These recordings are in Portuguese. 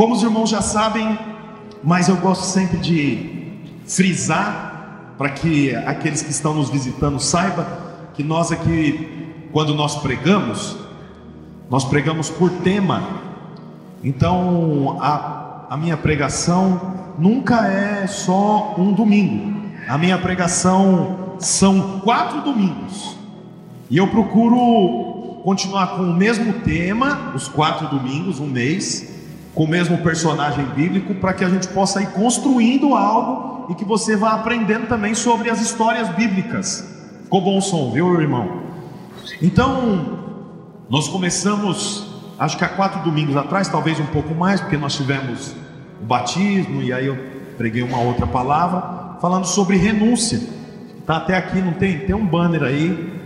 Como os irmãos já sabem, mas eu gosto sempre de frisar para que aqueles que estão nos visitando saibam que nós aqui, quando nós pregamos, nós pregamos por tema. Então, a, a minha pregação nunca é só um domingo. A minha pregação são quatro domingos. E eu procuro continuar com o mesmo tema, os quatro domingos, um mês com o mesmo personagem bíblico, para que a gente possa ir construindo algo e que você vá aprendendo também sobre as histórias bíblicas. Ficou bom som, viu, irmão? Então, nós começamos, acho que há quatro domingos atrás, talvez um pouco mais, porque nós tivemos o batismo e aí eu preguei uma outra palavra, falando sobre renúncia. Tá até aqui, não tem? Tem um banner aí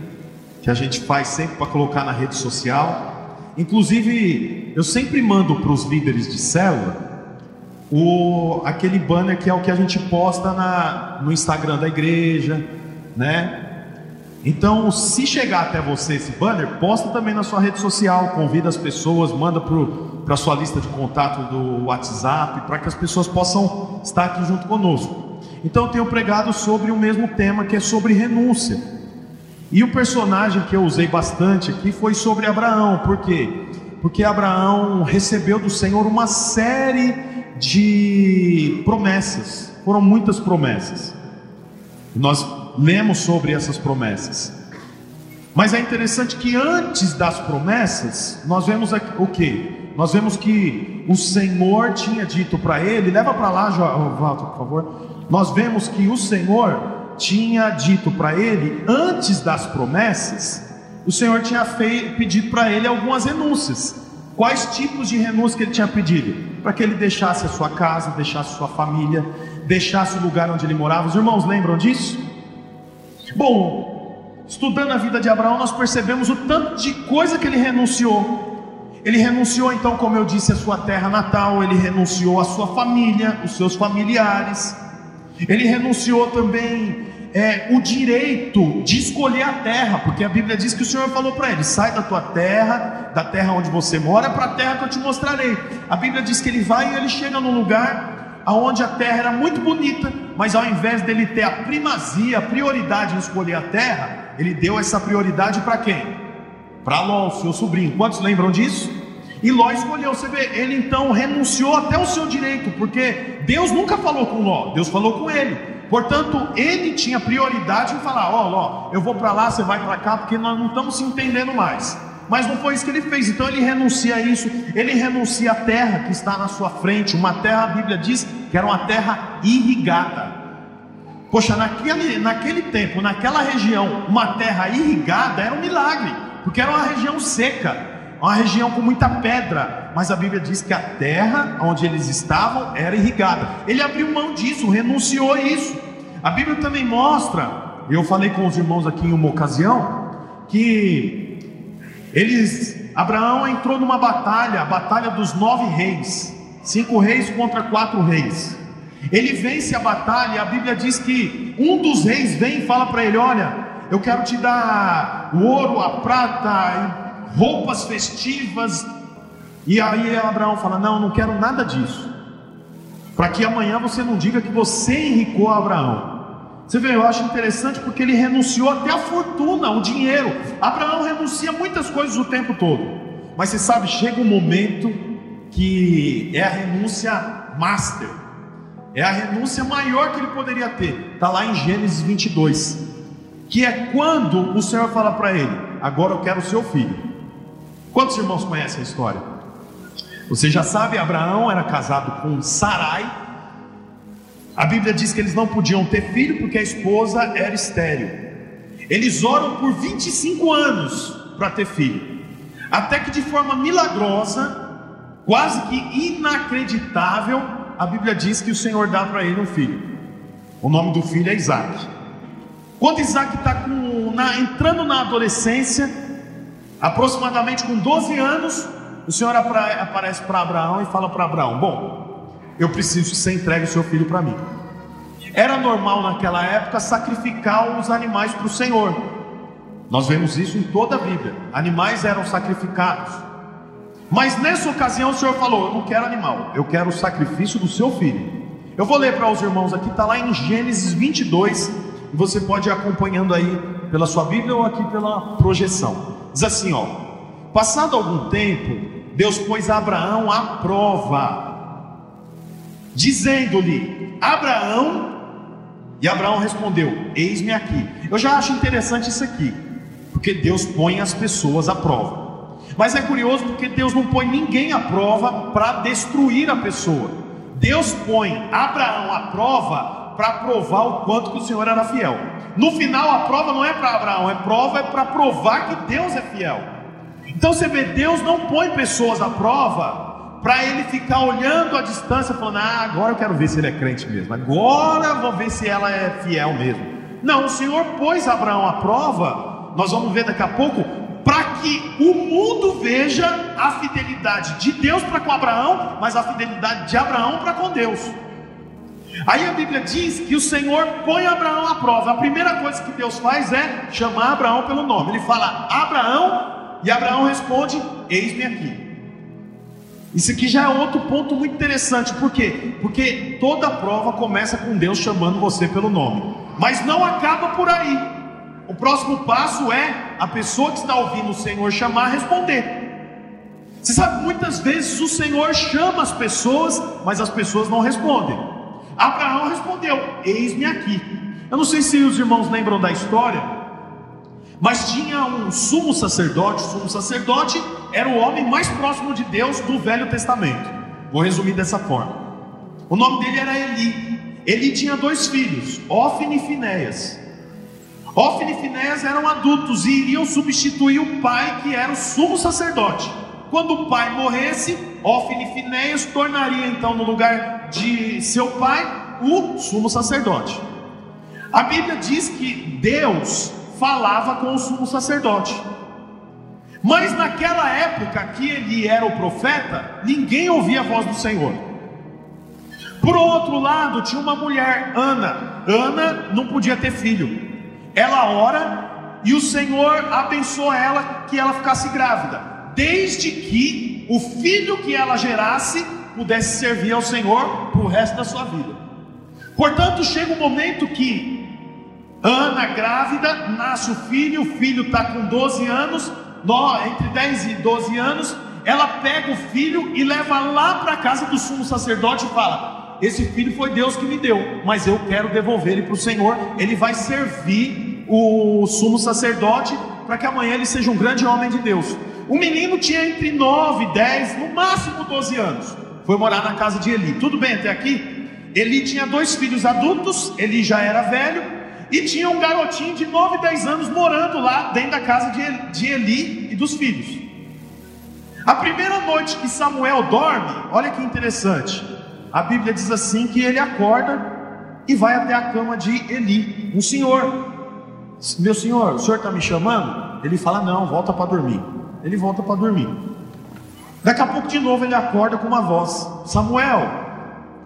que a gente faz sempre para colocar na rede social Inclusive, eu sempre mando para os líderes de célula o, aquele banner que é o que a gente posta na, no Instagram da igreja, né? Então, se chegar até você esse banner, posta também na sua rede social, convida as pessoas, manda para a sua lista de contato do WhatsApp, para que as pessoas possam estar aqui junto conosco. Então, eu tenho pregado sobre o mesmo tema, que é sobre renúncia. E o personagem que eu usei bastante aqui foi sobre Abraão, por quê? Porque Abraão recebeu do Senhor uma série de promessas, foram muitas promessas. Nós lemos sobre essas promessas. Mas é interessante que antes das promessas, nós vemos o que? Nós vemos que o Senhor tinha dito para ele, leva para lá, Walter, por favor. Nós vemos que o Senhor tinha dito para ele, antes das promessas, o Senhor tinha feito, pedido para ele algumas renúncias. Quais tipos de renúncia que ele tinha pedido? Para que ele deixasse a sua casa, deixasse sua família, deixasse o lugar onde ele morava. Os irmãos lembram disso? Bom, estudando a vida de Abraão, nós percebemos o tanto de coisa que ele renunciou. Ele renunciou, então, como eu disse, a sua terra natal, ele renunciou a sua família, os seus familiares, ele renunciou também é, o direito de escolher a terra, porque a Bíblia diz que o Senhor falou para ele: sai da tua terra, da terra onde você mora, para a terra que eu te mostrarei. A Bíblia diz que ele vai e ele chega num lugar onde a terra era muito bonita, mas ao invés dele ter a primazia, a prioridade em escolher a terra, ele deu essa prioridade para quem? Para Ló, seu sobrinho. Quantos lembram disso? E Ló escolheu, você vê, ele então renunciou até o seu direito, porque Deus nunca falou com Ló, Deus falou com ele. Portanto, ele tinha prioridade em falar: Ó, oh, Ló, eu vou para lá, você vai para cá, porque nós não estamos se entendendo mais. Mas não foi isso que ele fez, então ele renuncia a isso, ele renuncia à terra que está na sua frente, uma terra, a Bíblia diz que era uma terra irrigada. Poxa, naquele, naquele tempo, naquela região, uma terra irrigada era um milagre, porque era uma região seca, uma região com muita pedra, mas a Bíblia diz que a terra onde eles estavam era irrigada. Ele abriu mão disso, renunciou a isso. A Bíblia também mostra, eu falei com os irmãos aqui em uma ocasião, que eles, Abraão entrou numa batalha, a batalha dos nove reis, cinco reis contra quatro reis. Ele vence a batalha, a Bíblia diz que um dos reis vem e fala para ele: Olha, eu quero te dar o ouro, a prata, roupas festivas. E aí Abraão fala: Não, não quero nada disso. Para que amanhã você não diga que você enricou Abraão. Você vê, eu acho interessante porque ele renunciou até a fortuna, o dinheiro. Abraão renuncia muitas coisas o tempo todo. Mas você sabe, chega um momento que é a renúncia master. É a renúncia maior que ele poderia ter. Está lá em Gênesis 22. Que é quando o Senhor fala para ele: Agora eu quero o seu filho. Quantos irmãos conhecem a história? Você já sabe, Abraão era casado com Sarai. A Bíblia diz que eles não podiam ter filho porque a esposa era estéril. Eles oram por 25 anos para ter filho. Até que de forma milagrosa, quase que inacreditável, a Bíblia diz que o Senhor dá para ele um filho. O nome do filho é Isaac. Quando Isaac está entrando na adolescência, Aproximadamente com 12 anos, o Senhor aparece para Abraão e fala para Abraão: Bom, eu preciso que você entregue o seu filho para mim. Era normal naquela época sacrificar os animais para o Senhor. Nós vemos isso em toda a Bíblia. Animais eram sacrificados. Mas nessa ocasião o Senhor falou: Eu não quero animal, eu quero o sacrifício do seu filho. Eu vou ler para os irmãos aqui, está lá em Gênesis 22, e você pode ir acompanhando aí pela sua Bíblia ou aqui pela projeção. Diz assim: ó, passado algum tempo, Deus pôs Abraão à prova, dizendo-lhe: Abraão, e Abraão respondeu: Eis-me aqui. Eu já acho interessante isso aqui, porque Deus põe as pessoas à prova. Mas é curioso porque Deus não põe ninguém à prova para destruir a pessoa. Deus põe Abraão à prova para provar o quanto que o Senhor era fiel. No final, a prova não é para Abraão, é prova é para provar que Deus é fiel. Então você vê, Deus não põe pessoas à prova para ele ficar olhando à distância, falando: Ah, agora eu quero ver se ele é crente mesmo, agora vou ver se ela é fiel mesmo. Não, o Senhor pôs Abraão à prova, nós vamos ver daqui a pouco, para que o mundo veja a fidelidade de Deus para com Abraão, mas a fidelidade de Abraão para com Deus. Aí a Bíblia diz que o Senhor põe Abraão à prova. A primeira coisa que Deus faz é chamar Abraão pelo nome. Ele fala Abraão e Abraão responde: Eis-me aqui. Isso aqui já é outro ponto muito interessante, por quê? Porque toda prova começa com Deus chamando você pelo nome, mas não acaba por aí. O próximo passo é a pessoa que está ouvindo o Senhor chamar responder. Você sabe, muitas vezes o Senhor chama as pessoas, mas as pessoas não respondem. Abraão respondeu: Eis-me aqui. Eu não sei se os irmãos lembram da história, mas tinha um sumo sacerdote. O sumo sacerdote era o homem mais próximo de Deus do Velho Testamento. Vou resumir dessa forma. O nome dele era Eli. Eli tinha dois filhos, Ofne e Finéias. Ofne e Finéas eram adultos e iriam substituir o pai que era o sumo sacerdote. Quando o pai morresse, Ofne e Finéas tornaria então no lugar de seu pai o sumo sacerdote. A Bíblia diz que Deus falava com o sumo sacerdote. Mas naquela época que ele era o profeta, ninguém ouvia a voz do Senhor. Por outro lado, tinha uma mulher, Ana. Ana não podia ter filho. Ela ora e o Senhor abençoa ela que ela ficasse grávida, desde que o filho que ela gerasse pudesse servir ao Senhor para o resto da sua vida. Portanto, chega um momento que Ana, grávida, nasce o filho, o filho está com 12 anos, entre 10 e 12 anos, ela pega o filho e leva lá para a casa do sumo sacerdote e fala: esse filho foi Deus que me deu, mas eu quero devolver ele para o Senhor. Ele vai servir o sumo sacerdote para que amanhã ele seja um grande homem de Deus. O menino tinha entre 9, 10, no máximo 12 anos. Foi morar na casa de Eli. Tudo bem até aqui? Eli tinha dois filhos adultos, Eli já era velho, e tinha um garotinho de 9, 10 anos morando lá dentro da casa de Eli e dos filhos. A primeira noite que Samuel dorme, olha que interessante a Bíblia diz assim que ele acorda e vai até a cama de Eli, um senhor. Meu senhor, o senhor está me chamando? Ele fala: Não, volta para dormir. Ele volta para dormir. Daqui a pouco, de novo, ele acorda com uma voz: Samuel.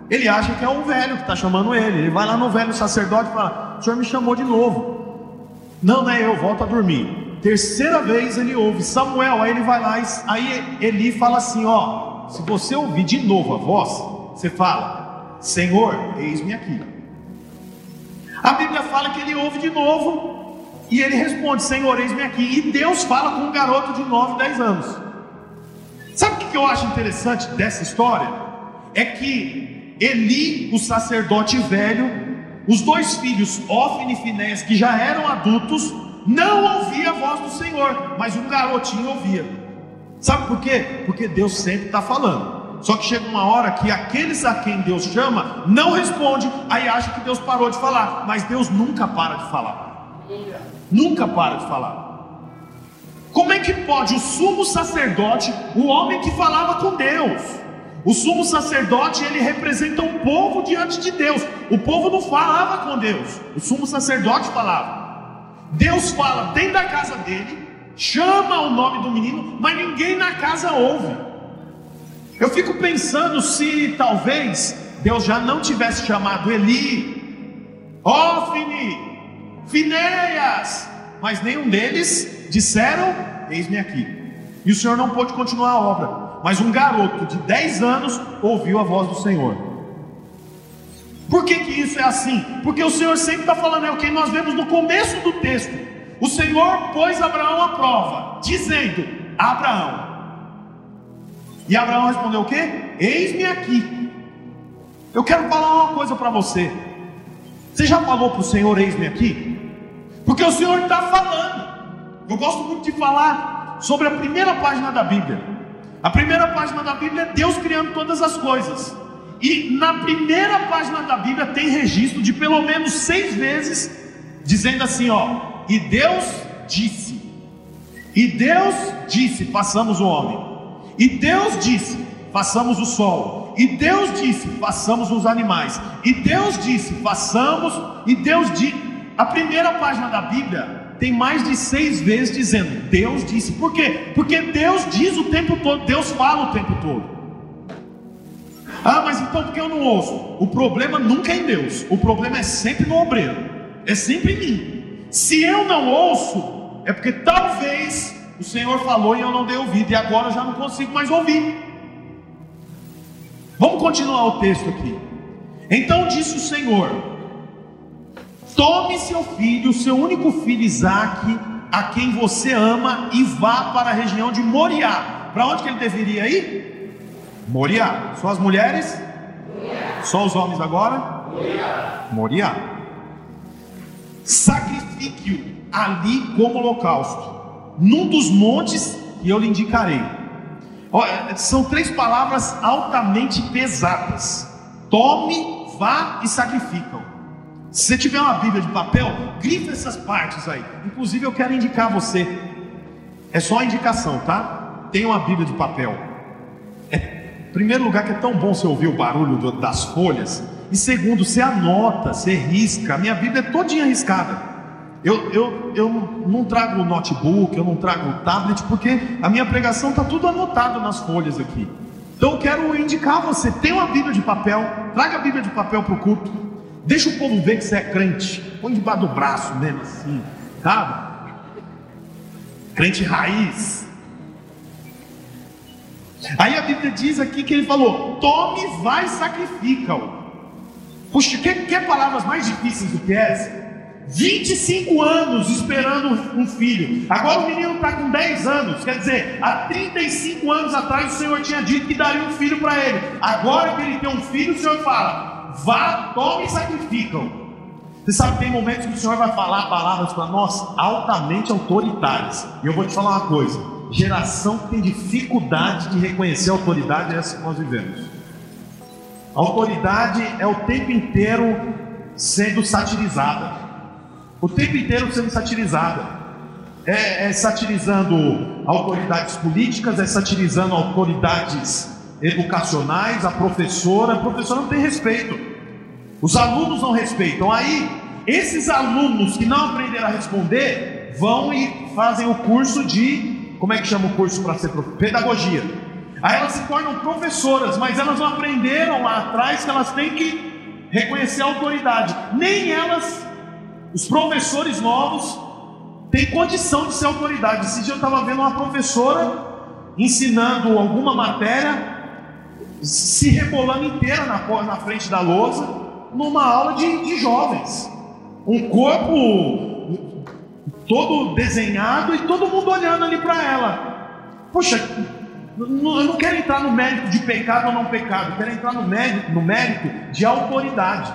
Ele acha que é um velho que está chamando ele. Ele vai lá no velho sacerdote e fala: O senhor me chamou de novo. Não, não é eu, volta a dormir. Terceira vez ele ouve Samuel, aí ele vai lá, aí Eli fala assim: Ó, se você ouvir de novo a voz, você fala, Senhor, eis-me aqui. A Bíblia fala que ele ouve de novo e ele responde, Senhor, eis-me aqui. E Deus fala com um garoto de 9, 10 anos. Sabe o que eu acho interessante dessa história? É que Eli, o sacerdote velho, os dois filhos, Ofne e Finés, que já eram adultos, não ouvia a voz do Senhor, mas um garotinho ouvia. Sabe por quê? Porque Deus sempre está falando. Só que chega uma hora que aqueles a quem Deus chama não responde, aí acha que Deus parou de falar, mas Deus nunca para de falar. Nunca para de falar. Como é que pode o sumo sacerdote, o homem que falava com Deus, o sumo sacerdote, ele representa um povo diante de Deus. O povo não falava com Deus, o sumo sacerdote falava. Deus fala dentro da casa dele, chama o nome do menino, mas ninguém na casa ouve. Eu fico pensando se talvez Deus já não tivesse chamado Eli, Ofni, Finéias, mas nenhum deles disseram: Eis-me aqui. E o Senhor não pôde continuar a obra. mas um garoto de 10 anos ouviu a voz do Senhor. Por que, que isso é assim? Porque o Senhor sempre está falando, é o que nós vemos no começo do texto. O Senhor pôs Abraão à prova, dizendo: Abraão. E Abraão respondeu o quê? Eis-me aqui. Eu quero falar uma coisa para você. Você já falou para o Senhor, eis-me aqui? Porque o Senhor está falando. Eu gosto muito de falar sobre a primeira página da Bíblia. A primeira página da Bíblia é Deus criando todas as coisas. E na primeira página da Bíblia tem registro de pelo menos seis vezes dizendo assim: ó, e Deus disse, e Deus disse: façamos o homem, e Deus disse: façamos o sol, e Deus disse: façamos os animais, e Deus disse: façamos, e Deus disse. A primeira página da Bíblia tem mais de seis vezes dizendo: Deus disse. Por quê? Porque Deus diz o tempo todo, Deus fala o tempo todo. Ah, mas então por que eu não ouço? O problema nunca é em Deus, o problema é sempre no obreiro, é sempre em mim. Se eu não ouço, é porque talvez o Senhor falou e eu não dei ouvido, e agora eu já não consigo mais ouvir. Vamos continuar o texto aqui. Então disse o Senhor: Tome seu filho, seu único filho Isaque, a quem você ama, e vá para a região de Moriá. Para onde que ele deveria ir? Moriá. Só as mulheres? Moriá. Só os homens agora? Moriá. Moriá. Sacrifique-o ali como holocausto, num dos montes que eu lhe indicarei. São três palavras altamente pesadas: tome, vá e sacrificam. Se você tiver uma Bíblia de papel, grifa essas partes aí. Inclusive, eu quero indicar você. É só a indicação, tá? Tem uma Bíblia de papel. É Primeiro lugar que é tão bom você ouvir o barulho do, das folhas. E segundo, você anota, você risca. A minha Bíblia é todinha riscada. Eu, eu, eu não trago notebook, eu não trago tablet, porque a minha pregação está tudo anotado nas folhas aqui. Então eu quero indicar você, tem uma Bíblia de papel, traga a Bíblia de papel para o culto. Deixa o povo ver que você é crente. Põe debaixo do braço mesmo assim, sabe? Crente raiz. Aí a Bíblia diz aqui que ele falou: tome, vai sacrifica-o. Puxa, que, que palavras mais difíceis do que essa? 25 anos esperando um filho. Agora o menino está com 10 anos. Quer dizer, há 35 anos atrás o Senhor tinha dito que daria um filho para ele. Agora que ele tem um filho, o Senhor fala: vá, tome e sacrifica-o. Você sabe que tem momentos que o Senhor vai falar palavras para nós altamente autoritárias. E eu vou te falar uma coisa geração que tem dificuldade de reconhecer a autoridade é essa que nós vivemos. A autoridade é o tempo inteiro sendo satirizada. O tempo inteiro sendo satirizada. É, é satirizando autoridades políticas, é satirizando autoridades educacionais, a professora. A professora não tem respeito. Os alunos não respeitam. Aí, esses alunos que não aprenderam a responder vão e fazem o curso de como é que chama o curso para ser? Pedagogia. Aí elas se tornam professoras, mas elas não aprenderam lá atrás que elas têm que reconhecer a autoridade. Nem elas, os professores novos, têm condição de ser autoridade. Esse dia eu estava vendo uma professora ensinando alguma matéria, se rebolando inteira na, na frente da lousa, numa aula de, de jovens. Um corpo todo desenhado e todo mundo olhando ali para ela. Poxa, eu não quero entrar no mérito de pecado ou não pecado, eu quero entrar no mérito, no mérito de autoridade.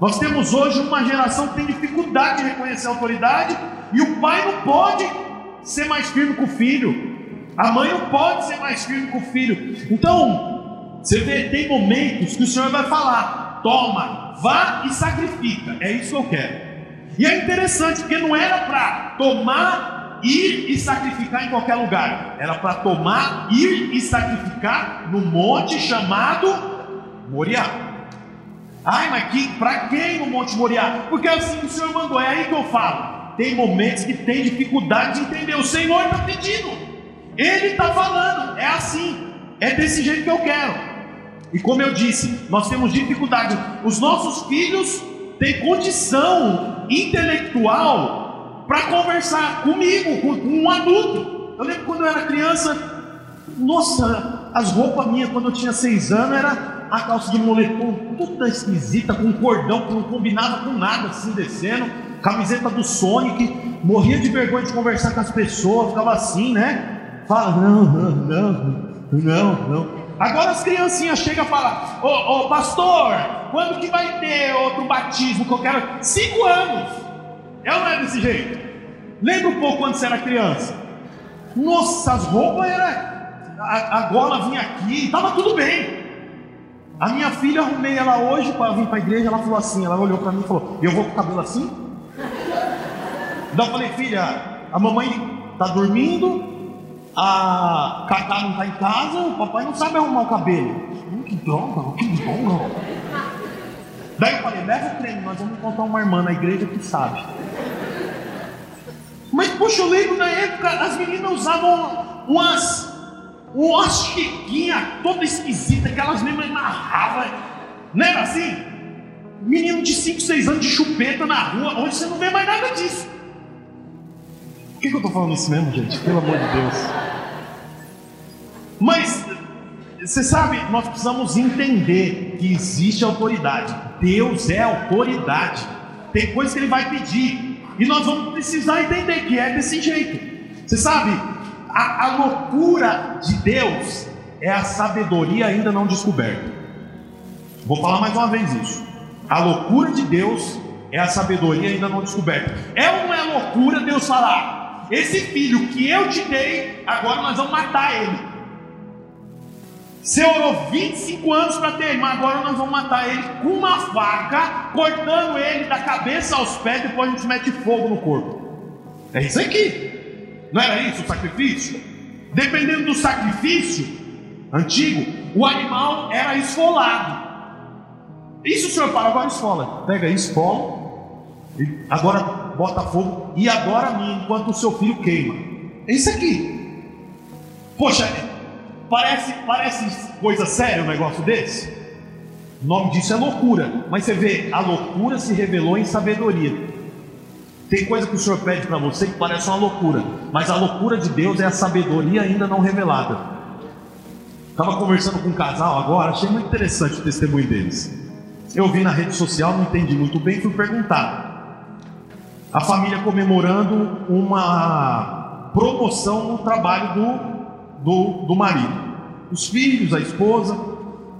Nós temos hoje uma geração que tem dificuldade de reconhecer a autoridade e o pai não pode ser mais firme com o filho, a mãe não pode ser mais firme com o filho. Então, você vê, tem momentos que o Senhor vai falar: toma, vá e sacrifica. É isso que eu quero. E é interessante porque não era para tomar, ir e sacrificar em qualquer lugar, era para tomar, ir e sacrificar no monte chamado Moriá. Ai, mas que, para quem no Monte Moriá? Porque é assim o Senhor mandou, é aí que eu falo. Tem momentos que tem dificuldade de entender. O Senhor está pedindo, Ele está falando, é assim, é desse jeito que eu quero. E como eu disse, nós temos dificuldade. Os nossos filhos têm condição intelectual para conversar comigo, com, um adulto. Eu lembro quando eu era criança, nossa, as roupas minhas quando eu tinha seis anos era a calça de moletom toda esquisita, com um cordão que não combinava com nada, assim descendo, camiseta do Sonic, morria de vergonha de conversar com as pessoas, ficava assim, né? Fala, não, não, não, não, não. Agora as criancinhas chegam e falam, ô, ô pastor, quando que vai ter outro batismo que eu quero? Cinco anos. É ou não é desse jeito? Lembra um pouco quando você era criança? Nossa, as roupas eram. A, a gola vinha aqui, estava tudo bem. A minha filha, arrumei ela hoje para vir para a igreja. Ela falou assim: ela olhou para mim e falou: Eu vou com o cabelo assim? Então eu falei: Filha, a mamãe está dormindo, a Cacá não está em casa, o papai não sabe arrumar o cabelo. Hum, que droga, que bom. Daí eu falei: Leva o creme, nós vamos encontrar uma irmã na igreja que sabe. Mas, poxa, eu lembro na época as meninas usavam umas, umas chiquinhas toda esquisita, que elas mesmo amarravam. Não era assim? Menino de 5, 6 anos de chupeta na rua, hoje você não vê mais nada disso. Que, que eu estou falando isso mesmo, gente? Pelo amor de Deus. Mas, você sabe, nós precisamos entender que existe autoridade. Deus é autoridade. Tem coisa que Ele vai pedir. E nós vamos precisar entender que é desse jeito. Você sabe, a, a loucura de Deus é a sabedoria ainda não descoberta. Vou falar mais uma vez isso. A loucura de Deus é a sabedoria ainda não descoberta. É ou não é loucura Deus falar: esse filho que eu te dei, agora nós vamos matar ele. Você orou 25 anos para ter mas agora nós vamos matar ele com uma faca, cortando ele da cabeça aos pés, depois a gente mete fogo no corpo. É isso aqui. Não era isso o sacrifício? Dependendo do sacrifício antigo, o animal era esfolado. Isso o senhor fala, agora esfola. Pega aí, esfola, agora bota fogo, e agora mim, enquanto o seu filho queima. É isso aqui. Poxa, Parece, parece coisa séria um negócio desse? O nome disso é loucura. Mas você vê, a loucura se revelou em sabedoria. Tem coisa que o Senhor pede para você que parece uma loucura, mas a loucura de Deus é a sabedoria ainda não revelada. Estava conversando com um casal agora, achei muito interessante o testemunho deles. Eu vi na rede social, não entendi muito bem, fui perguntar. A família comemorando uma promoção no trabalho do do, do marido. Os filhos, a esposa.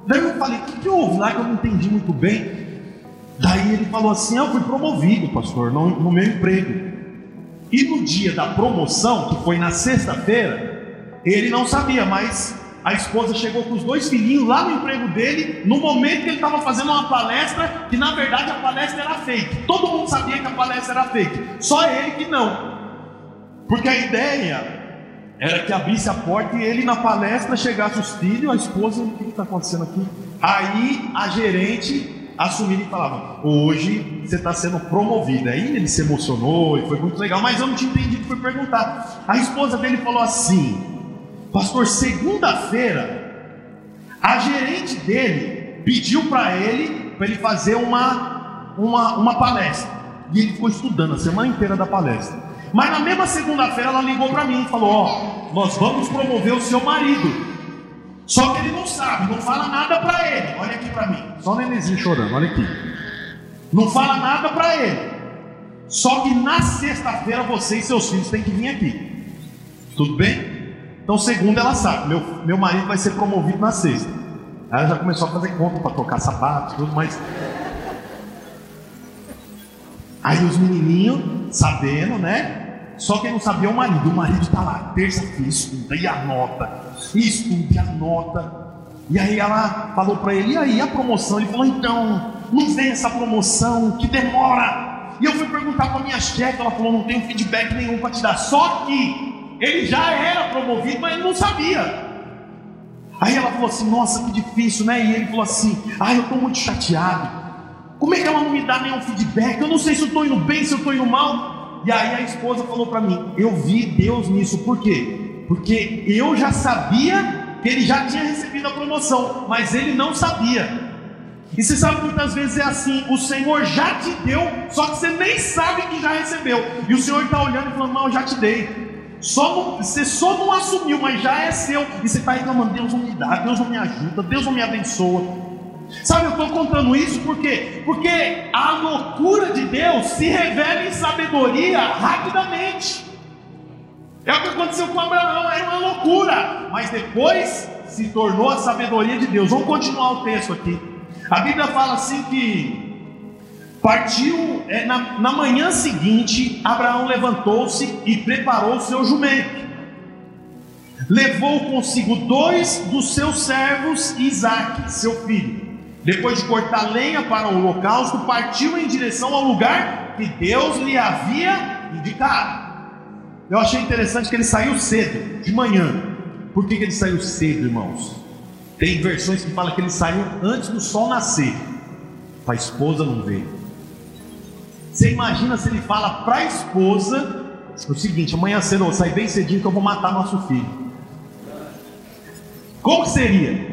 Daí eu falei, o que, que houve lá que eu não entendi muito bem? Daí ele falou assim: Eu fui promovido, pastor, no, no meu emprego. E no dia da promoção, que foi na sexta-feira, ele não sabia, mas a esposa chegou com os dois filhinhos lá no emprego dele, no momento que ele estava fazendo uma palestra, que na verdade a palestra era fake. Todo mundo sabia que a palestra era fake, só ele que não. Porque a ideia era que abrisse a porta e ele na palestra chegasse os filhos, a esposa, o que está acontecendo aqui? Aí a gerente assumia e falava: Hoje você está sendo promovida. Aí ele se emocionou e foi muito legal, mas eu não tinha entendido, fui perguntar. A esposa dele falou assim: Pastor, segunda-feira, a gerente dele pediu para ele, para ele fazer uma, uma, uma palestra. E ele ficou estudando a semana inteira da palestra. Mas na mesma segunda-feira ela ligou para mim e falou: Ó, nós vamos promover o seu marido. Só que ele não sabe, não fala nada para ele. Olha aqui para mim. Só o nenenzinho chorando, olha aqui. Não fala nada para ele. Só que na sexta-feira você e seus filhos têm que vir aqui. Tudo bem? Então, segunda ela sabe, meu, meu marido vai ser promovido na sexta. Ela já começou a fazer conta para tocar sapato, tudo mais. Aí os menininhos, sabendo, né? Só quem não sabia é o marido. O marido está lá, terça-feira, estuda e anota. Estuda e anota. E aí ela falou para ele, e aí a promoção? Ele falou, então, não vem essa promoção, que demora. E eu fui perguntar para minha chefe, ela falou, não tenho feedback nenhum para te dar. Só que ele já era promovido, mas ele não sabia. Aí ela falou assim, nossa, que difícil, né? E ele falou assim, ah, eu estou muito chateado. Como é que ela não me dá nenhum feedback? Eu não sei se eu estou indo bem, se eu estou indo mal. E aí a esposa falou para mim: Eu vi Deus nisso, por quê? Porque eu já sabia que ele já tinha recebido a promoção, mas ele não sabia. E você sabe muitas vezes é assim: o Senhor já te deu, só que você nem sabe que já recebeu. E o Senhor está olhando e falando: Não, eu já te dei. Só não, você só não assumiu, mas já é seu. E você está reclamando, Deus não me dá, Deus não me ajuda, Deus não me abençoa. Sabe, eu estou contando isso por quê? Porque a loucura de Deus se revela em sabedoria rapidamente. É o que aconteceu com Abraão, era uma loucura, mas depois se tornou a sabedoria de Deus. Vamos continuar o texto aqui. A Bíblia fala assim que partiu é, na, na manhã seguinte, Abraão levantou-se e preparou o seu jumento. Levou consigo dois dos seus servos Isaac, seu filho. Depois de cortar lenha para o holocausto, partiu em direção ao lugar que Deus lhe havia indicado. Eu achei interessante que ele saiu cedo, de manhã. Por que, que ele saiu cedo, irmãos? Tem versões que falam que ele saiu antes do sol nascer, para a esposa não ver. Você imagina se ele fala para a esposa o seguinte: amanhã cedo eu sair bem cedinho que eu vou matar nosso filho. Como seria?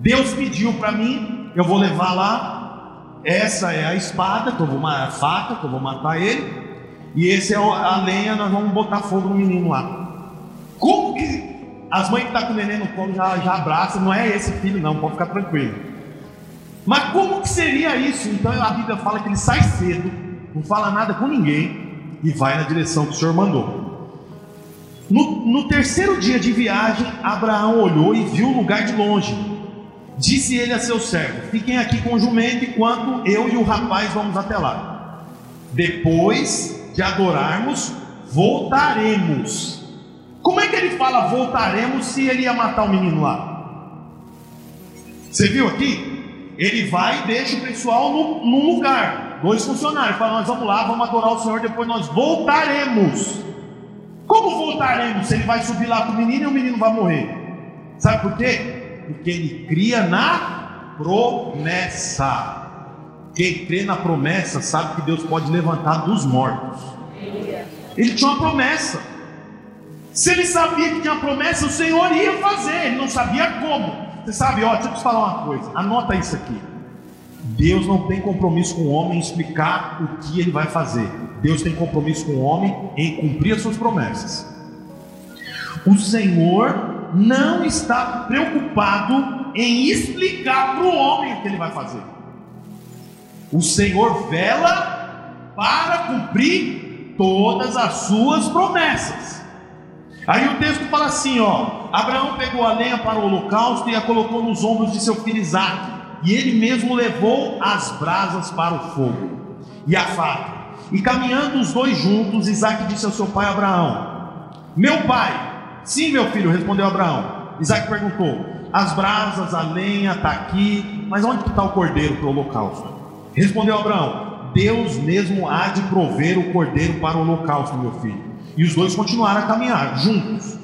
Deus pediu para mim, eu vou levar lá. Essa é a espada, que eu vou a faca, que eu vou matar ele. E esse é a lenha, nós vamos botar fogo no menino lá. Como que as mães que estão tá com o neném no colo já, já abraçam, não é esse filho não, pode ficar tranquilo. Mas como que seria isso? Então a Bíblia fala que ele sai cedo, não fala nada com ninguém e vai na direção que o Senhor mandou. No, no terceiro dia de viagem, Abraão olhou e viu o lugar de longe. Disse ele a seu servo: Fiquem aqui com o jumento enquanto eu e o rapaz vamos até lá. Depois de adorarmos, voltaremos. Como é que ele fala voltaremos se ele ia matar o menino lá? Você viu aqui? Ele vai e deixa o pessoal num lugar. Dois funcionários falam: Nós vamos lá, vamos adorar o Senhor, depois nós voltaremos. Como voltaremos se ele vai subir lá com o menino e o menino vai morrer? Sabe por quê? Porque ele cria na promessa. Quem crê na promessa sabe que Deus pode levantar dos mortos. Ele tinha uma promessa. Se ele sabia que tinha promessa, o Senhor ia fazer. Ele não sabia como. Você sabe, ó, deixa eu te falar uma coisa. Anota isso aqui. Deus não tem compromisso com o homem em explicar o que ele vai fazer. Deus tem compromisso com o homem em cumprir as suas promessas. O Senhor não está preocupado em explicar para o homem o que ele vai fazer. O Senhor vela para cumprir todas as suas promessas. Aí o texto fala assim, ó: Abraão pegou a lenha para o holocausto e a colocou nos ombros de seu filho Isaque, e ele mesmo levou as brasas para o fogo e a faca. E caminhando os dois juntos, Isaque disse ao seu pai Abraão: Meu pai, sim, meu filho, respondeu Abraão. Isaac perguntou: As brasas, a lenha está aqui, mas onde está o cordeiro para o holocausto? Respondeu Abraão: Deus mesmo há de prover o cordeiro para o holocausto, meu filho. E os dois continuaram a caminhar juntos.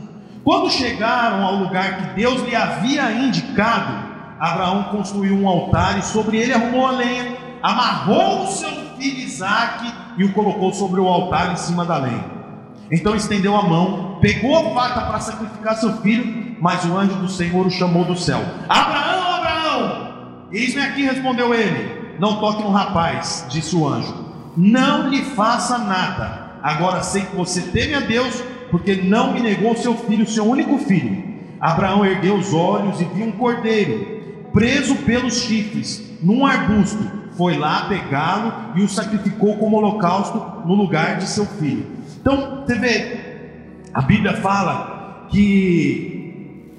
Quando chegaram ao lugar que Deus lhe havia indicado, Abraão construiu um altar e sobre ele arrumou a lenha, amarrou o seu filho Isaque e o colocou sobre o altar em cima da lenha. Então estendeu a mão, pegou a faca para sacrificar seu filho, mas o anjo do Senhor o chamou do céu: Abraão, Abraão! Eis-me aqui, respondeu ele. Não toque no rapaz, disse o anjo. Não lhe faça nada. Agora sei que você teme a Deus, porque não me negou seu filho, seu único filho. Abraão ergueu os olhos e viu um cordeiro, preso pelos chifres, num arbusto. Foi lá pegá-lo e o sacrificou como holocausto no lugar de seu filho. Então, você vê, a Bíblia fala que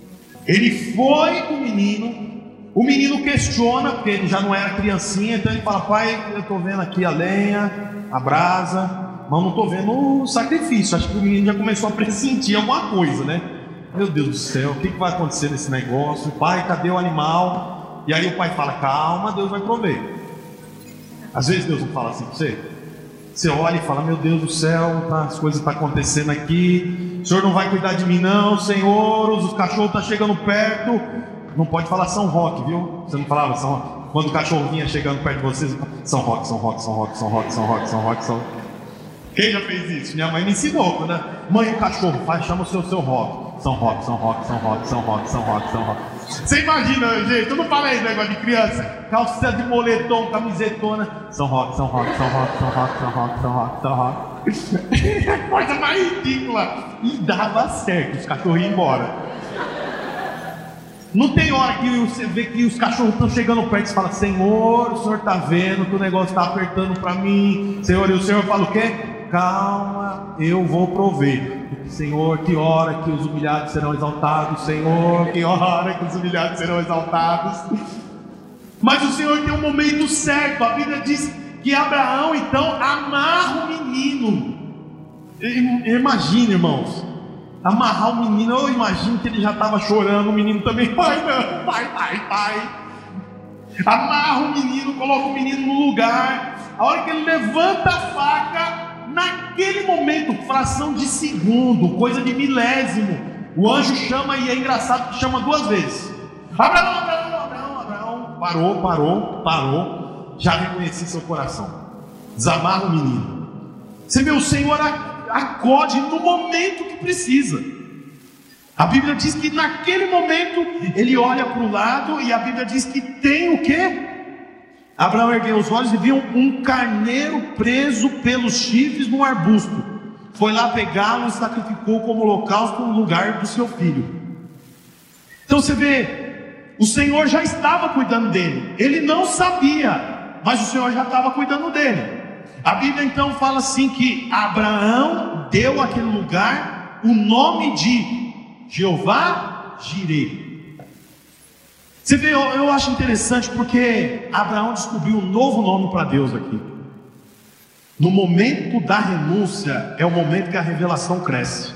ele foi com o menino, o menino questiona, porque ele já não era criancinha, então ele fala: Pai, eu estou vendo aqui a lenha, a brasa, mas não estou vendo o sacrifício. Acho que o menino já começou a pressentir alguma coisa, né? Meu Deus do céu, o que, que vai acontecer nesse negócio? Pai, cadê o animal? E aí o pai fala: Calma, Deus vai prover. Às vezes Deus não fala assim para você. Você olha e fala: Meu Deus do céu, tá, as coisas estão tá acontecendo aqui. O Senhor não vai cuidar de mim, não. Senhor, os cachorros estão tá chegando perto. Não pode falar São Roque, viu? Você não falava São Roque? Quando o cachorro vinha chegando perto de vocês, São Roque, São Roque, São Roque, São Roque, São Roque, São Roque, São Quem já fez isso? Minha mãe me ensinou, né? Mãe, o cachorro, faz, chama o seu seu Roque. São Roque, São Roque, São Roque, São Roque, São Roque, São Roque. Você imagina, gente, eu não falei negócio de criança. Calça de moletom, camisetona. São rock, são rock, são rock, são rock, são rock, são rock, são rock. Coisa mais ridícula. E dava certo, os cachorros iam embora. Não tem hora que você vê que os cachorros estão chegando perto e fala: Senhor, o senhor está vendo que o negócio está apertando para mim. Senhor, e o senhor fala o quê? Calma, eu vou prover. Senhor, que hora que os humilhados serão exaltados. Senhor, que hora que os humilhados serão exaltados. Mas o Senhor tem um momento certo. A Bíblia diz que Abraão então amarra o menino. Imagine, irmãos, amarrar o menino, eu imagino que ele já estava chorando, o menino também, pai não, pai, pai, pai. Amarra o menino, coloca o menino no lugar. A hora que ele levanta a faca, naquele momento, fração de segundo, coisa de milésimo, o anjo chama e é engraçado que chama duas vezes. Abraão, Abraão, Abraão, Abraão. Parou, parou, parou. Já reconheci seu coração. Desamarra o menino. Você o Senhor acode no momento que precisa. A Bíblia diz que naquele momento ele olha para o lado e a Bíblia diz que tem o que? Abraão ergueu os olhos e viu um carneiro preso pelos chifres no arbusto. Foi lá pegá-lo e sacrificou como holocausto no lugar do seu filho. Então você vê, o Senhor já estava cuidando dele. Ele não sabia, mas o Senhor já estava cuidando dele. A Bíblia então fala assim que Abraão deu àquele lugar o nome de Jeová Jireh. Você vê, eu, eu acho interessante porque Abraão descobriu um novo nome para Deus aqui. No momento da renúncia é o momento que a revelação cresce.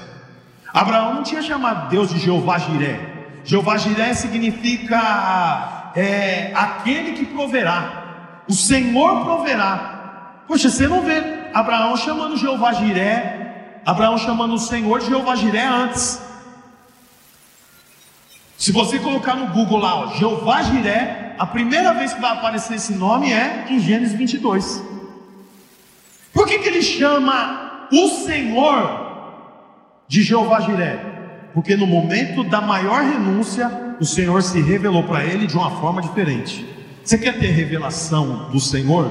Abraão não tinha chamado Deus de Jeová Jiré. Jeová Jiré significa é, aquele que proverá. O Senhor proverá. Poxa, você não vê Abraão chamando Jeová Jiré, Abraão chamando o Senhor de Jeová Jiré antes. Se você colocar no Google lá, ó, Jeová Jiré, a primeira vez que vai aparecer esse nome é em Gênesis 22. Por que, que ele chama o Senhor de Jeová Jiré? Porque no momento da maior renúncia, o Senhor se revelou para ele de uma forma diferente. Você quer ter revelação do Senhor?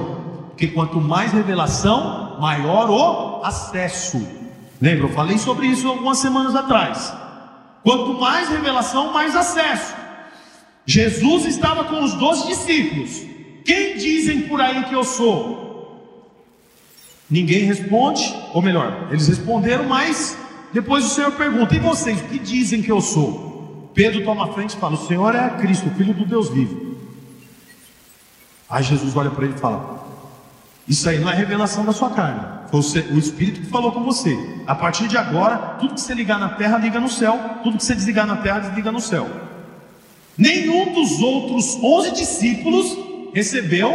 Porque quanto mais revelação, maior o acesso. Lembra? Eu falei sobre isso algumas semanas atrás. Quanto mais revelação, mais acesso. Jesus estava com os doze discípulos. Quem dizem por aí que eu sou? Ninguém responde, ou melhor, eles responderam, mas depois o Senhor pergunta: E vocês, o que dizem que eu sou? Pedro toma a frente e fala: O Senhor é Cristo, Filho do Deus vivo. Aí Jesus olha para ele e fala: isso aí não é revelação da sua carne. O Espírito que falou com você. A partir de agora, tudo que você ligar na terra, liga no céu. Tudo que você desligar na terra, desliga no céu. Nenhum dos outros onze discípulos recebeu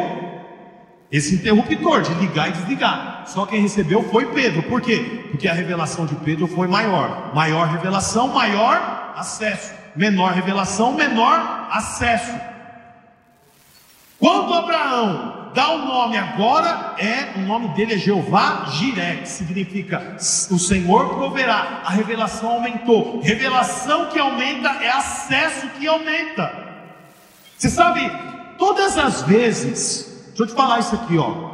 esse interruptor de ligar e desligar. Só quem recebeu foi Pedro. Por quê? Porque a revelação de Pedro foi maior. Maior revelação, maior acesso. Menor revelação, menor acesso. Quando Abraão dá o nome agora, é o nome dele é Jeová Jiré, que significa o Senhor proverá. A revelação aumentou. Revelação que aumenta é acesso que aumenta. Você sabe, todas as vezes, deixa eu te falar isso aqui, ó.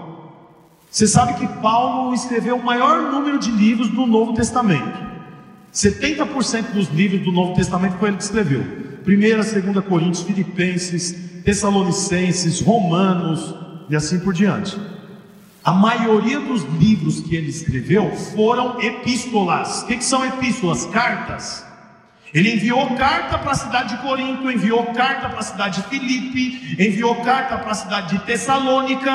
Você sabe que Paulo escreveu o maior número de livros do Novo Testamento. 70% dos livros do Novo Testamento foi ele que escreveu. 1, 2 Coríntios, Filipenses, Tessalonicenses, Romanos, e assim por diante. A maioria dos livros que ele escreveu foram epístolas. O que, que são epístolas? Cartas. Ele enviou carta para a cidade de Corinto, enviou carta para a cidade de Filipe, enviou carta para a cidade de Tessalônica,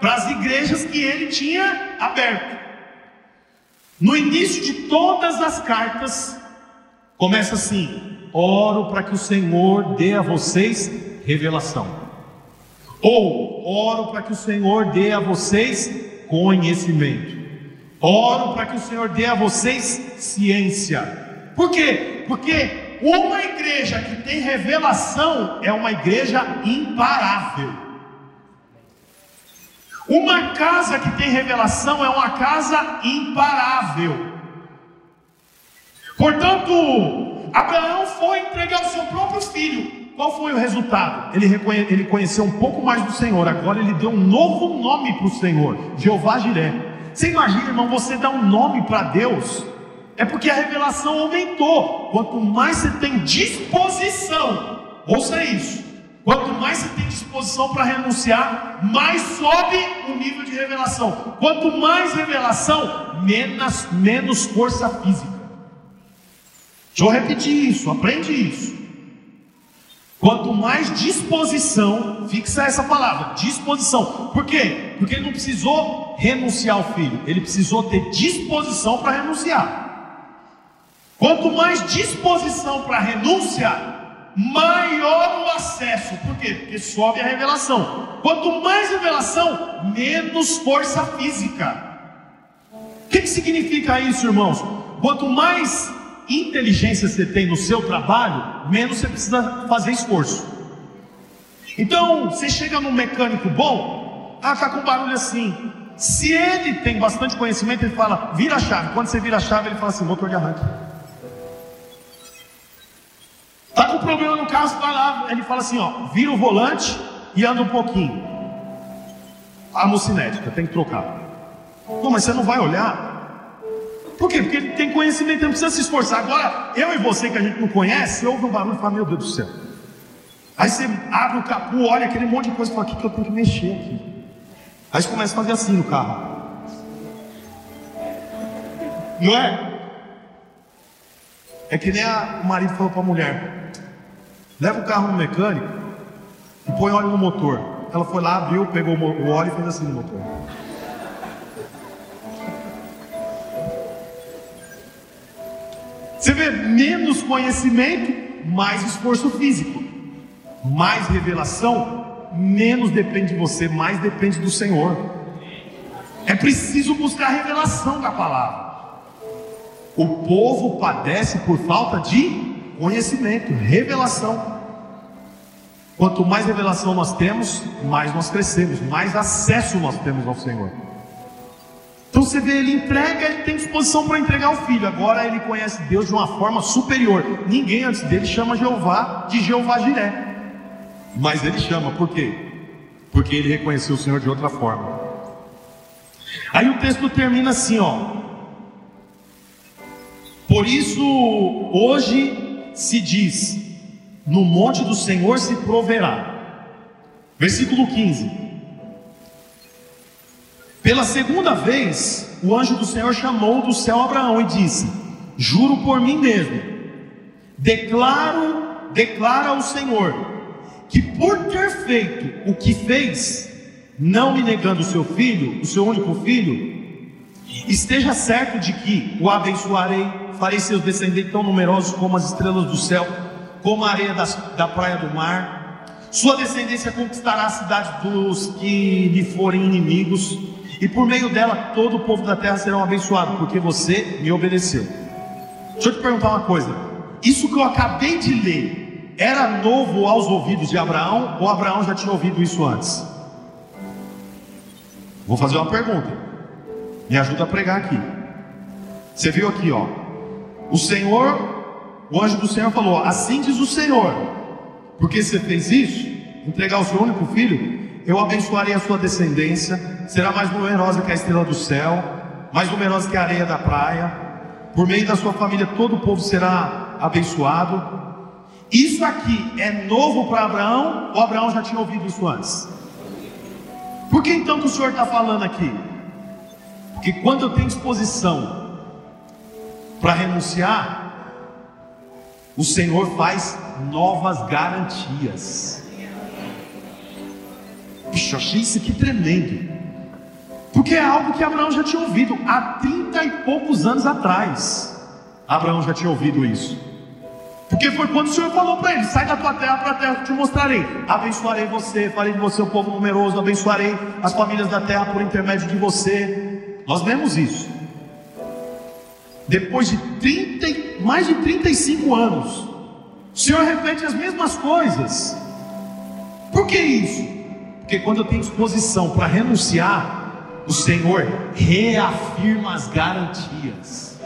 para as igrejas que ele tinha aberto. No início de todas as cartas, começa assim: oro para que o Senhor dê a vocês revelação. Ou oro para que o Senhor dê a vocês conhecimento. Oro para que o Senhor dê a vocês ciência. Por quê? Porque uma igreja que tem revelação é uma igreja imparável. Uma casa que tem revelação é uma casa imparável. Portanto, Abraão foi entregar o seu próprio filho qual foi o resultado? Ele, reconhe... ele conheceu um pouco mais do Senhor, agora ele deu um novo nome para o Senhor, Jeová Jiré. Você imagina, irmão, você dá um nome para Deus, é porque a revelação aumentou. Quanto mais você tem disposição, ouça isso, Quanto mais você tem disposição para renunciar, mais sobe o nível de revelação. Quanto mais revelação, menos, menos força física. Deixa eu repetir isso, aprende isso. Quanto mais disposição, fixa essa palavra, disposição. Por quê? Porque ele não precisou renunciar ao filho, ele precisou ter disposição para renunciar. Quanto mais disposição para renunciar, maior o acesso. Por quê? Porque sobe a revelação. Quanto mais revelação, menos força física. O que, que significa isso, irmãos? Quanto mais inteligência você tem no seu trabalho, menos você precisa fazer esforço. Então, você chega num mecânico bom, ah, tá com barulho assim. Se ele tem bastante conhecimento, ele fala, vira a chave. Quando você vira a chave, ele fala assim, motor de arranque. Está com problema no carro, vai lá, ele fala assim, ó, vira o volante e anda um pouquinho. A mocinética, tem que trocar. Não, mas você não vai olhar. Por quê? Porque ele tem conhecimento, não precisa se esforçar. Agora, eu e você que a gente não conhece, ouve um barulho e fala, meu Deus do céu. Aí você abre o capô, olha aquele monte de coisa e fala, o que, que eu tenho que mexer aqui? Aí você começa a fazer assim no carro. Não é? É que nem a, o marido falou para a mulher: Leva o carro no mecânico e põe óleo no motor. Ela foi lá, abriu, pegou o óleo e fez assim no motor. Você vê menos conhecimento, mais esforço físico, mais revelação, menos depende de você, mais depende do Senhor. É preciso buscar a revelação da palavra. O povo padece por falta de conhecimento, revelação. Quanto mais revelação nós temos, mais nós crescemos, mais acesso nós temos ao Senhor. Então você vê, ele entrega, ele tem disposição para entregar o filho. Agora ele conhece Deus de uma forma superior. Ninguém antes dele chama Jeová de Jeová Jiré. Mas ele chama, por quê? Porque ele reconheceu o Senhor de outra forma. Aí o texto termina assim, ó. Por isso, hoje se diz: no monte do Senhor se proverá. Versículo 15. Pela segunda vez, o anjo do Senhor chamou do céu Abraão e disse: Juro por mim mesmo, declaro, declara ao Senhor, que por ter feito o que fez, não me negando o seu filho, o seu único filho, esteja certo de que o abençoarei, farei seus descendentes tão numerosos como as estrelas do céu como a areia das, da praia do mar. Sua descendência conquistará a cidade dos que lhe forem inimigos, e por meio dela todo o povo da terra será abençoado, porque você me obedeceu. Deixa eu te perguntar uma coisa: isso que eu acabei de ler era novo aos ouvidos de Abraão, ou Abraão já tinha ouvido isso antes? Vou fazer uma pergunta, me ajuda a pregar aqui. Você viu aqui, ó, o Senhor o anjo do Senhor falou: Assim diz o Senhor, porque você fez isso, entregar o seu único filho, eu abençoarei a sua descendência, será mais numerosa que a estrela do céu, mais numerosa que a areia da praia. Por meio da sua família, todo o povo será abençoado. Isso aqui é novo para Abraão, ou Abraão já tinha ouvido isso antes? Por que então que o Senhor está falando aqui? Porque quando eu tenho disposição para renunciar, o Senhor faz novas garantias. Puxa, achei isso aqui tremendo. Porque é algo que Abraão já tinha ouvido há trinta e poucos anos atrás. Abraão já tinha ouvido isso. Porque foi quando o Senhor falou para ele: sai da tua terra para a terra que te mostrarei. Abençoarei você, farei de você um povo numeroso, abençoarei as famílias da terra por intermédio de você. Nós vemos isso depois de 30, mais de 35 anos, o Senhor repete as mesmas coisas. Por que isso? Porque quando eu tenho disposição para renunciar, o Senhor reafirma as garantias.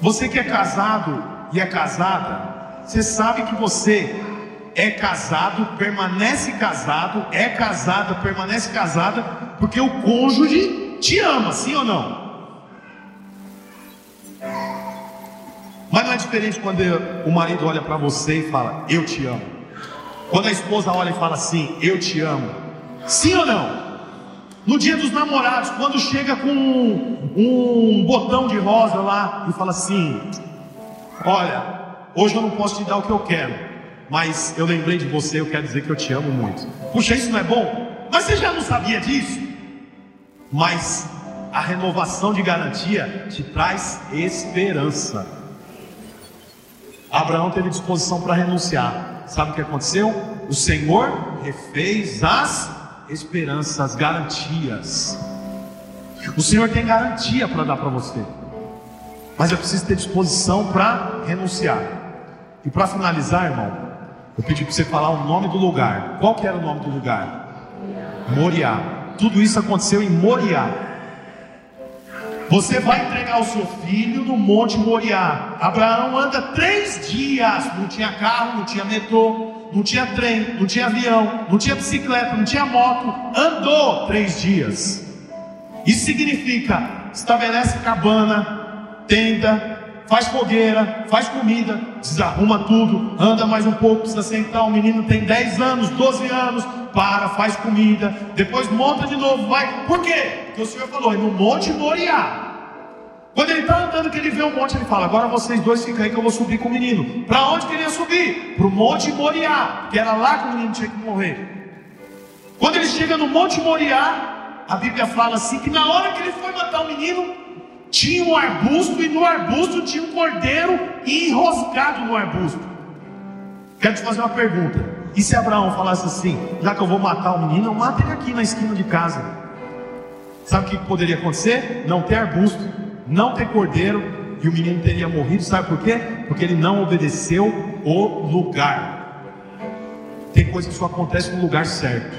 Você que é casado, e é casada, você sabe que você é casado, permanece casado, é casada, permanece casada, porque o cônjuge te ama, sim ou não? Mas não é diferente quando o marido olha para você e fala, eu te amo. Quando a esposa olha e fala assim, eu te amo. Sim ou não? No dia dos namorados, quando chega com um, um botão de rosa lá e fala assim: Olha, hoje eu não posso te dar o que eu quero, mas eu lembrei de você, eu quero dizer que eu te amo muito. Puxa, isso não é bom? Mas você já não sabia disso? Mas a renovação de garantia te traz esperança. Abraão teve disposição para renunciar. Sabe o que aconteceu? O Senhor refez as esperanças, as garantias. O Senhor tem garantia para dar para você. Mas eu preciso ter disposição para renunciar. E para finalizar, irmão, eu pedi para você falar o nome do lugar. Qual que era o nome do lugar? Moriá. Tudo isso aconteceu em Moriá. Você vai entregar o seu filho no Monte Moriá. Abraão anda três dias. Não tinha carro, não tinha metrô, não tinha trem, não tinha avião, não tinha bicicleta, não tinha moto. Andou três dias. Isso significa estabelece cabana, tenda, faz fogueira, faz comida, desarruma tudo, anda mais um pouco, precisa sentar. O menino tem 10 anos, 12 anos, para, faz comida, depois monta de novo, vai. Por quê? Porque o Senhor falou, é no Monte Moriá. Quando ele está andando, que ele vê um monte, ele fala: Agora vocês dois ficam aí que eu vou subir com o menino. Para onde queria subir? Para o Monte Moriá, que era lá que o menino tinha que morrer. Quando ele chega no Monte Moriá, a Bíblia fala assim: que na hora que ele foi matar o menino, tinha um arbusto e no arbusto tinha um cordeiro enroscado no arbusto. Quero te fazer uma pergunta. E se Abraão falasse assim: já que eu vou matar o menino, eu mato ele aqui na esquina de casa. Sabe o que poderia acontecer? Não ter arbusto, não ter cordeiro e o menino teria morrido. Sabe por quê? Porque ele não obedeceu o lugar. Tem coisa que só acontece no lugar certo.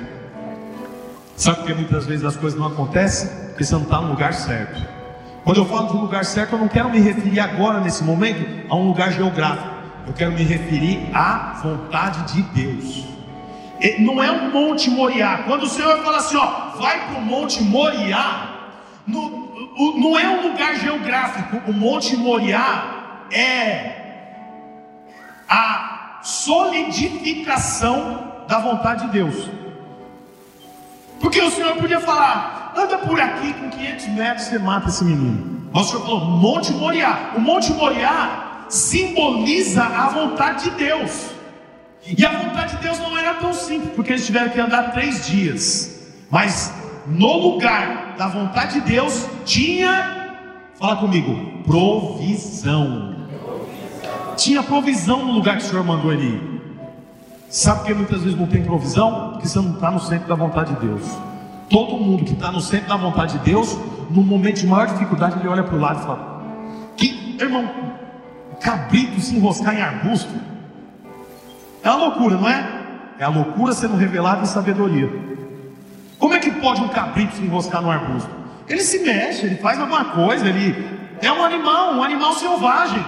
Sabe por que muitas vezes as coisas não acontecem? Porque você não está no lugar certo. Quando eu falo de lugar certo, eu não quero me referir agora, nesse momento, a um lugar geográfico. Eu quero me referir à vontade de Deus. Não é um Monte Moriá. Quando o Senhor fala assim, ó, vai para o Monte Moriá, não é um lugar geográfico. O Monte Moriá é a solidificação da vontade de Deus. Porque o Senhor podia falar, anda por aqui com 500 metros você mata esse menino. O Senhor falou, Monte Moriá. O Monte Moriá simboliza a vontade de Deus. E a vontade de Deus não era tão simples, porque eles tiveram que andar três dias. Mas no lugar da vontade de Deus tinha, fala comigo, provisão. Tinha provisão no lugar que o Senhor mandou ele ir. Sabe por que muitas vezes não tem provisão? Porque você não está no centro da vontade de Deus. Todo mundo que está no centro da vontade de Deus, no momento de maior dificuldade, ele olha para o lado e fala: Que irmão, cabrito se enroscar em arbusto. É uma loucura, não é? É a loucura sendo revelada em sabedoria. Como é que pode um cabrito se enroscar no arbusto? Ele se mexe, ele faz alguma coisa, ele é um animal, um animal selvagem.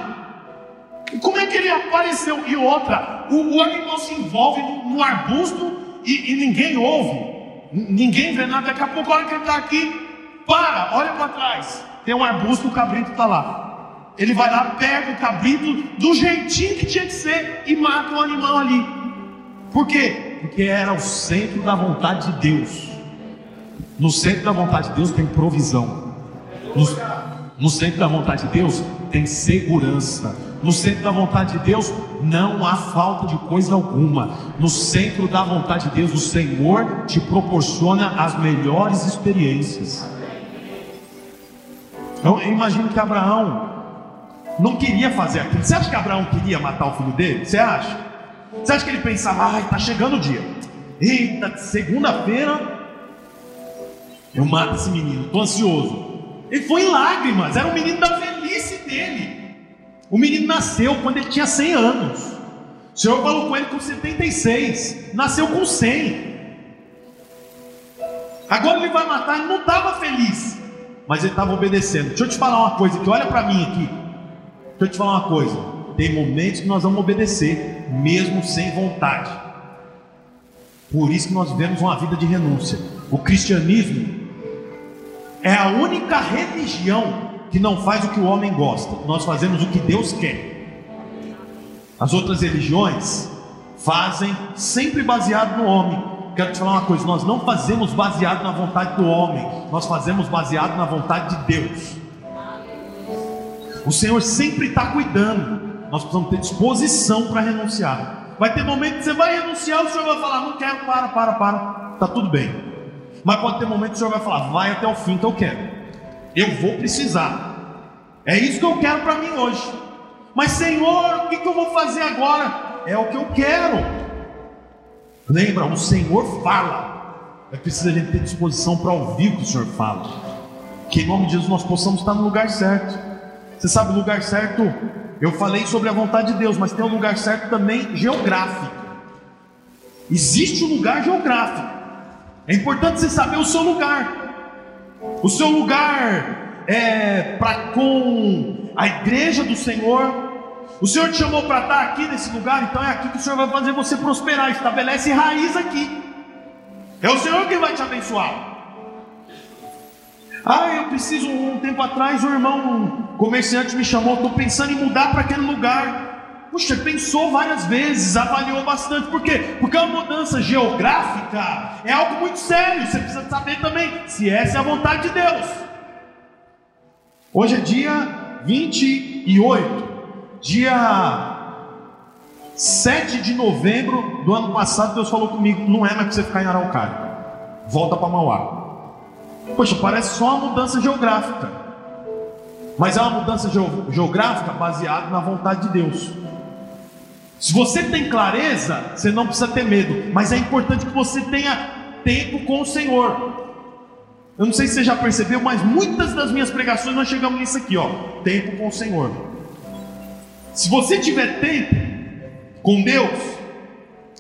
E como é que ele apareceu? E outra, o, o animal se envolve no, no arbusto e, e ninguém ouve. Ninguém vê nada, daqui a pouco, a hora que ele está aqui, para, olha para trás. Tem um arbusto, o cabrito está lá. Ele vai lá, pega o cabrito do jeitinho que tinha que ser e mata o animal ali. Por quê? Porque era o centro da vontade de Deus. No centro da vontade de Deus tem provisão. No, no centro da vontade de Deus tem segurança. No centro da vontade de Deus não há falta de coisa alguma. No centro da vontade de Deus, o Senhor te proporciona as melhores experiências. Então, eu imagino que Abraão não queria fazer aquilo. Você acha que Abraão queria matar o filho dele? Você acha? Você acha que ele pensava, ai, está chegando o dia. Eita, segunda-feira eu mato esse menino, estou ansioso. Ele foi em lágrimas, era o menino da velhice dele. O menino nasceu quando ele tinha 100 anos. O Senhor falou com ele com 76. Nasceu com 100. Agora ele vai matar, ele não estava feliz. Mas ele estava obedecendo. Deixa eu te falar uma coisa aqui, olha para mim aqui. Deixa eu te falar uma coisa. tem momentos que nós vamos obedecer, mesmo sem vontade. Por isso que nós vivemos uma vida de renúncia. O cristianismo é a única religião que não faz o que o homem gosta. Nós fazemos o que Deus quer. As outras religiões fazem sempre baseado no homem. Quero te falar uma coisa: nós não fazemos baseado na vontade do homem, nós fazemos baseado na vontade de Deus. O Senhor sempre está cuidando. Nós precisamos ter disposição para renunciar. Vai ter momento que você vai renunciar, o Senhor vai falar: Não quero, para, para, para. Está tudo bem. Mas pode ter momento que o Senhor vai falar: Vai até o fim que eu quero. Eu vou precisar. É isso que eu quero para mim hoje. Mas Senhor, o que, que eu vou fazer agora? É o que eu quero. Lembra, o Senhor fala. É preciso a gente ter disposição para ouvir o que o Senhor fala. Que em nome de Jesus nós possamos estar no lugar certo. Você sabe o lugar certo? Eu falei sobre a vontade de Deus, mas tem um lugar certo também geográfico. Existe um lugar geográfico. É importante você saber o seu lugar. O seu lugar é para com a igreja do Senhor. O Senhor te chamou para estar aqui nesse lugar, então é aqui que o Senhor vai fazer você prosperar. Estabelece raiz aqui. É o Senhor quem vai te abençoar. Ah, eu preciso. Um tempo atrás, um irmão um comerciante me chamou. Estou pensando em mudar para aquele lugar. Puxa, pensou várias vezes, avaliou bastante. Por quê? Porque uma mudança geográfica é algo muito sério. Você precisa saber também se essa é a vontade de Deus. Hoje é dia 28, dia 7 de novembro do ano passado. Deus falou comigo: não é mais para você ficar em Araucária, volta para Mauá. Poxa, parece só uma mudança geográfica. Mas é uma mudança geográfica baseada na vontade de Deus. Se você tem clareza, você não precisa ter medo. Mas é importante que você tenha tempo com o Senhor. Eu não sei se você já percebeu, mas muitas das minhas pregações nós chegamos nisso aqui, ó. Tempo com o Senhor. Se você tiver tempo com Deus,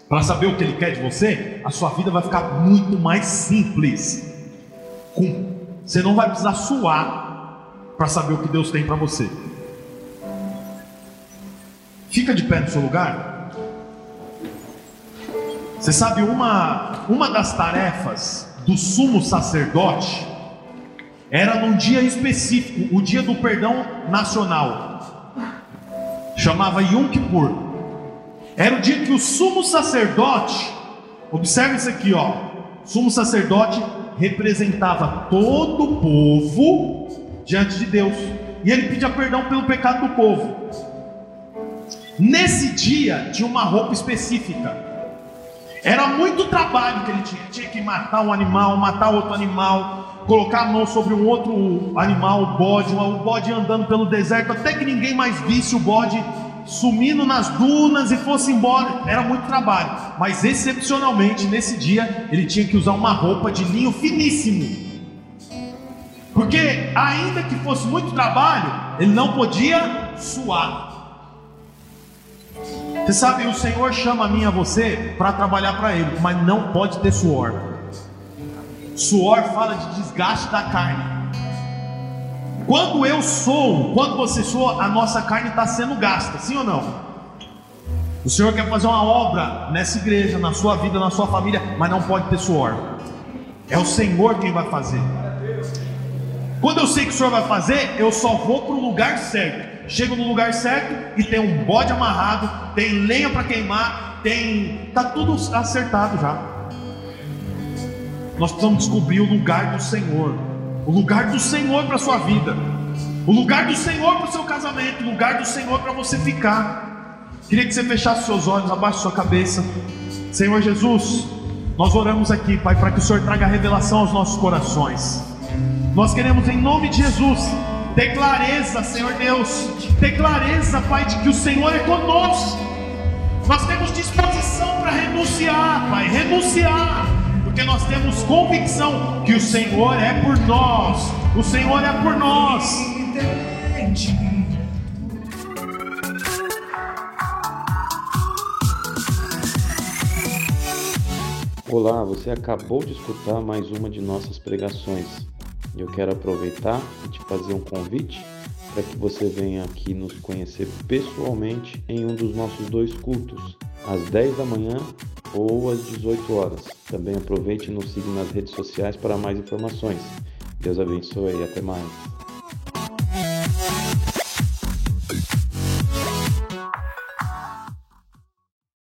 para saber o que Ele quer de você, a sua vida vai ficar muito mais simples. Você não vai precisar suar para saber o que Deus tem para você. Fica de pé no seu lugar. Você sabe uma uma das tarefas do sumo sacerdote era num dia específico, o dia do perdão nacional. Chamava Yom Kippur. Era o dia que o sumo sacerdote, observe isso aqui, ó. Sumo sacerdote representava todo o povo diante de Deus. E ele pedia perdão pelo pecado do povo. Nesse dia tinha uma roupa específica. Era muito trabalho que ele tinha. Tinha que matar um animal, matar outro animal, colocar a mão sobre um outro animal, o bode, o bode andando pelo deserto, até que ninguém mais visse o bode sumindo nas dunas e fosse embora. Era muito trabalho. Mas excepcionalmente, nesse dia, ele tinha que usar uma roupa de linho finíssimo. Porque, ainda que fosse muito trabalho, ele não podia suar. Você sabe, o Senhor chama a mim a você para trabalhar para Ele, mas não pode ter suor. Suor fala de desgaste da carne. Quando eu sou, quando você soa, a nossa carne está sendo gasta, sim ou não? O Senhor quer fazer uma obra nessa igreja, na sua vida, na sua família, mas não pode ter suor. É o Senhor quem vai fazer. Quando eu sei que o Senhor vai fazer, eu só vou para o lugar certo. Chego no lugar certo e tem um bode amarrado, tem lenha para queimar, tem. Tá tudo acertado já. Nós precisamos descobrir o lugar do Senhor o lugar do Senhor para a sua vida, o lugar do Senhor para o seu casamento, o lugar do Senhor para você ficar. Queria que você fechasse seus olhos, abaixe sua cabeça. Senhor Jesus, nós oramos aqui, Pai, para que o Senhor traga revelação aos nossos corações. Nós queremos, em nome de Jesus, ter clareza, Senhor Deus, ter clareza, Pai, de que o Senhor é conosco. Nós temos disposição para renunciar, Pai, renunciar porque nós temos convicção que o Senhor é por nós, o Senhor é por nós. Olá, você acabou de escutar mais uma de nossas pregações. Eu quero aproveitar e te fazer um convite para que você venha aqui nos conhecer pessoalmente em um dos nossos dois cultos, às 10 da manhã ou às 18 horas. Também aproveite e nos siga nas redes sociais para mais informações. Deus abençoe e até mais.